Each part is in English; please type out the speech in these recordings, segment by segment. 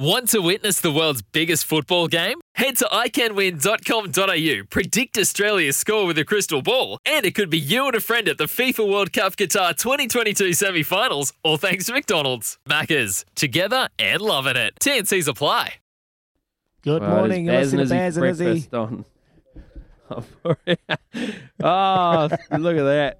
Want to witness the world's biggest football game? Head to iCanWin.com.au, predict Australia's score with a crystal ball, and it could be you and a friend at the FIFA World Cup Qatar 2022 semi finals, all thanks to McDonald's. Maccas, together and loving it. TNC's apply. Good Well, morning. You're there's listening to Baz Baz and and Izzy Izzy. breakfast on. oh, look at that.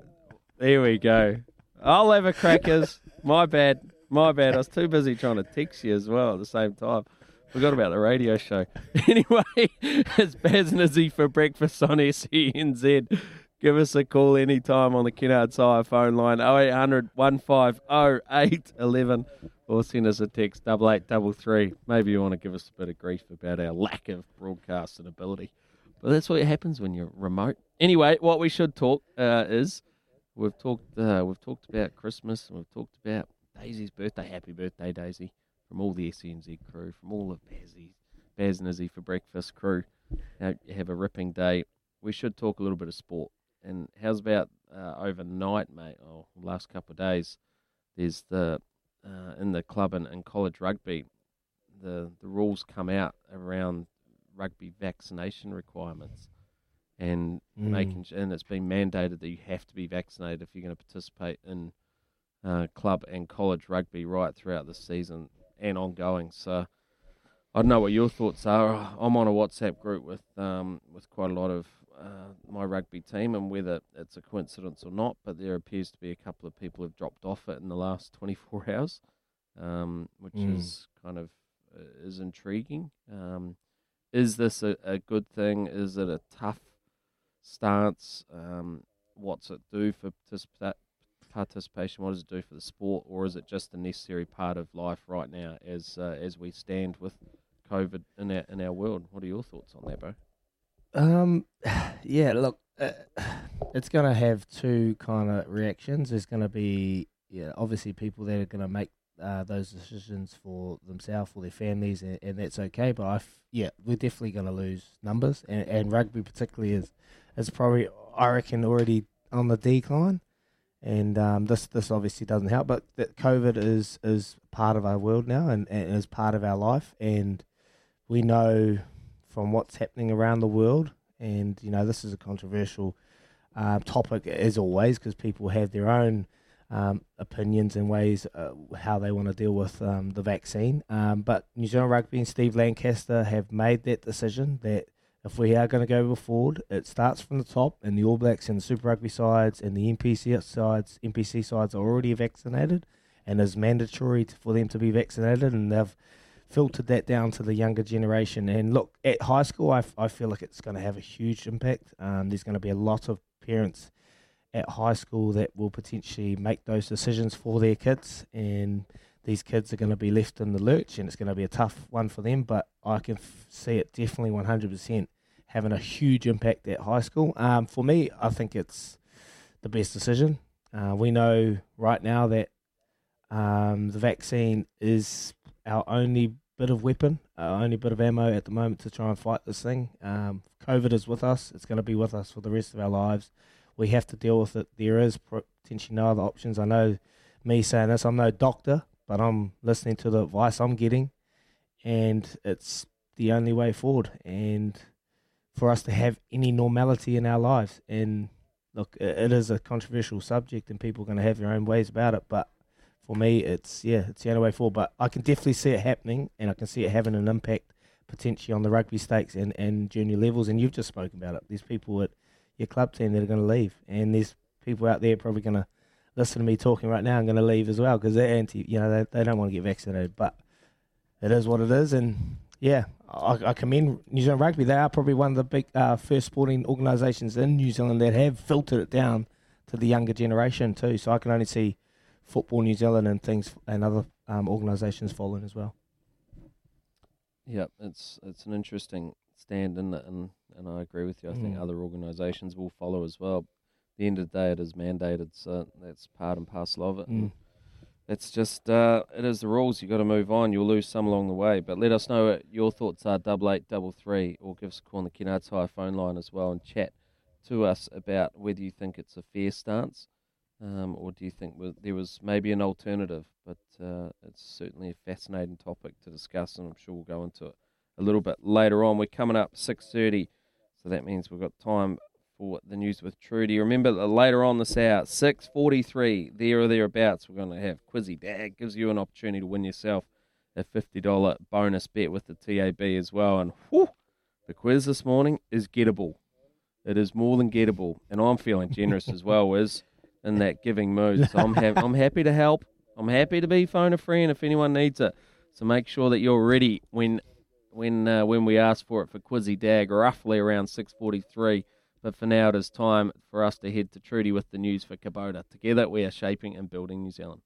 There we go. I'll have a crackers. My bad. My bad. I was too busy trying to text you as well at the same time. Forgot about the radio show. Anyway, it's Baz and Izzy for breakfast on SENZ. Give us a call anytime on the Kennards Hire phone line 0800 150 811 or send us a text 8833. Maybe you want to give us a bit of grief about our lack of broadcasting ability. But that's what happens when you're remote. Anyway, what we should talk uh, is we've talked uh, we've talked about Christmas and we've talked about Daisy's birthday. Happy birthday, Daisy, from all the SENZ crew, from all of Bazzy's, Baz and Izzy for breakfast crew. Have a ripping day. We should talk a little bit of sport. And how's about uh, overnight, mate? Oh, last couple of days, there's the uh, in the club and, and college rugby, the the rules come out around rugby vaccination requirements, and Mm. making and it's been mandated that you have to be vaccinated if you're going to participate in uh, club and college rugby right throughout the season and ongoing. So. I don't know what your thoughts are. I'm on a WhatsApp group with um, with quite a lot of uh, my rugby team, and whether it's a coincidence or not, but there appears to be a couple of people who've dropped off it in the last 24 hours, um, which Mm. is kind of uh, is intriguing. Um, is this a, a good thing? Is it a tough stance? Um, what's it do for participa- participation? What does it do for the sport, or is it just a necessary part of life right now as uh, as we stand with COVID in our in our world? What are your thoughts on that, bro? Um, yeah, look, uh, it's going to have two kind of reactions. There's going to be, yeah, obviously people that are going to make uh, those decisions for themselves or their families, and, and that's okay. But I, yeah, we're definitely going to lose numbers, and, and rugby particularly is is probably, I reckon, already on the decline. And um, this this obviously doesn't help, but that COVID is is part of our world now, and, and is part of our life, and we know from what's happening around the world. And, you know, this is a controversial uh, topic as always because people have their own um, opinions and ways uh, how they want to deal with um, the vaccine. Um, but New Zealand Rugby and Steve Lancaster have made that decision that if we are going to go forward, it starts from the top, and the All Blacks and the Super Rugby sides and the NPC sides, NPC sides are already vaccinated, and is mandatory to, for them to be vaccinated, and they've filtered that down to the younger generation. And look, at high school, I, I feel like it's going to have a huge impact. Um, there's going to be a lot of parents at high school that will potentially make those decisions for their kids, and these kids are going to be left in the lurch, and it's going to be a tough one for them. But I can f- see it definitely 100% having a huge impact at high school. Um, for me, I think it's the best decision. Uh, we know right now that um, the vaccine is our only bit of weapon, our only bit of ammo at the moment to try and fight this thing. Um, COVID is with us. It's going to be with us for the rest of our lives. We have to deal with it. There is potentially no other options. I know me saying this, I'm no doctor, but I'm listening to the advice I'm getting, and it's the only way forward, and for us to have any normality in our lives. And look, it, is a controversial subject, and people are going to have their own ways about it. But for me, it's yeah, it's the only way forward. But I can definitely see it happening, and I can see it having an impact potentially on the rugby stakes and, and junior levels. And you've just spoken about it. There's people at your club team that are going to leave, and there's people out there probably going to listen to me talking right now. I'm going to leave as well because they're anti. You know, they, they don't want to get vaccinated, but it is what it is, and yeah, I, I commend New Zealand Rugby. They are probably one of the big uh, first sporting organisations in New Zealand that have filtered it down to the younger generation too. So I can only see Football New Zealand and things and other um, organisations following as well. Yep, it's it's an interesting stand it, and, and I agree with you. I think Mm. other organisations will follow as well. The end of the day, it is mandated, so that's part and parcel of it. And Mm. it's just uh, it is the rules. You have got to move on. You'll lose some along the way, but let us know what your thoughts are. Double eight double three, or give us a call on the Kennards Hire phone line as well, and chat to us about whether you think it's a fair stance, um, or do you think there was maybe an alternative. But uh, it's certainly a fascinating topic to discuss, and I'm sure we'll go into it a little bit later on. We're coming up six thirty, so that means we've got time for the news with Trudy. Remember that later on this hour, six forty-three, there or thereabouts, we're going to have Quizzy Dag gives you an opportunity to win yourself a fifty dollar bonus bet with the TAB as well. And whew, the quiz this morning is gettable. It is more than gettable, and I'm feeling generous as well, Wiz, in that giving mood. So I'm ha- I'm happy to help. I'm happy to be phone a friend if anyone needs it. So make sure that you're ready when when uh, when we ask for it for Quizzy Dag, roughly around 6:43. But for now, it is time for us to head to Trudy with the news for Kubota. Together, we are shaping and building New Zealand.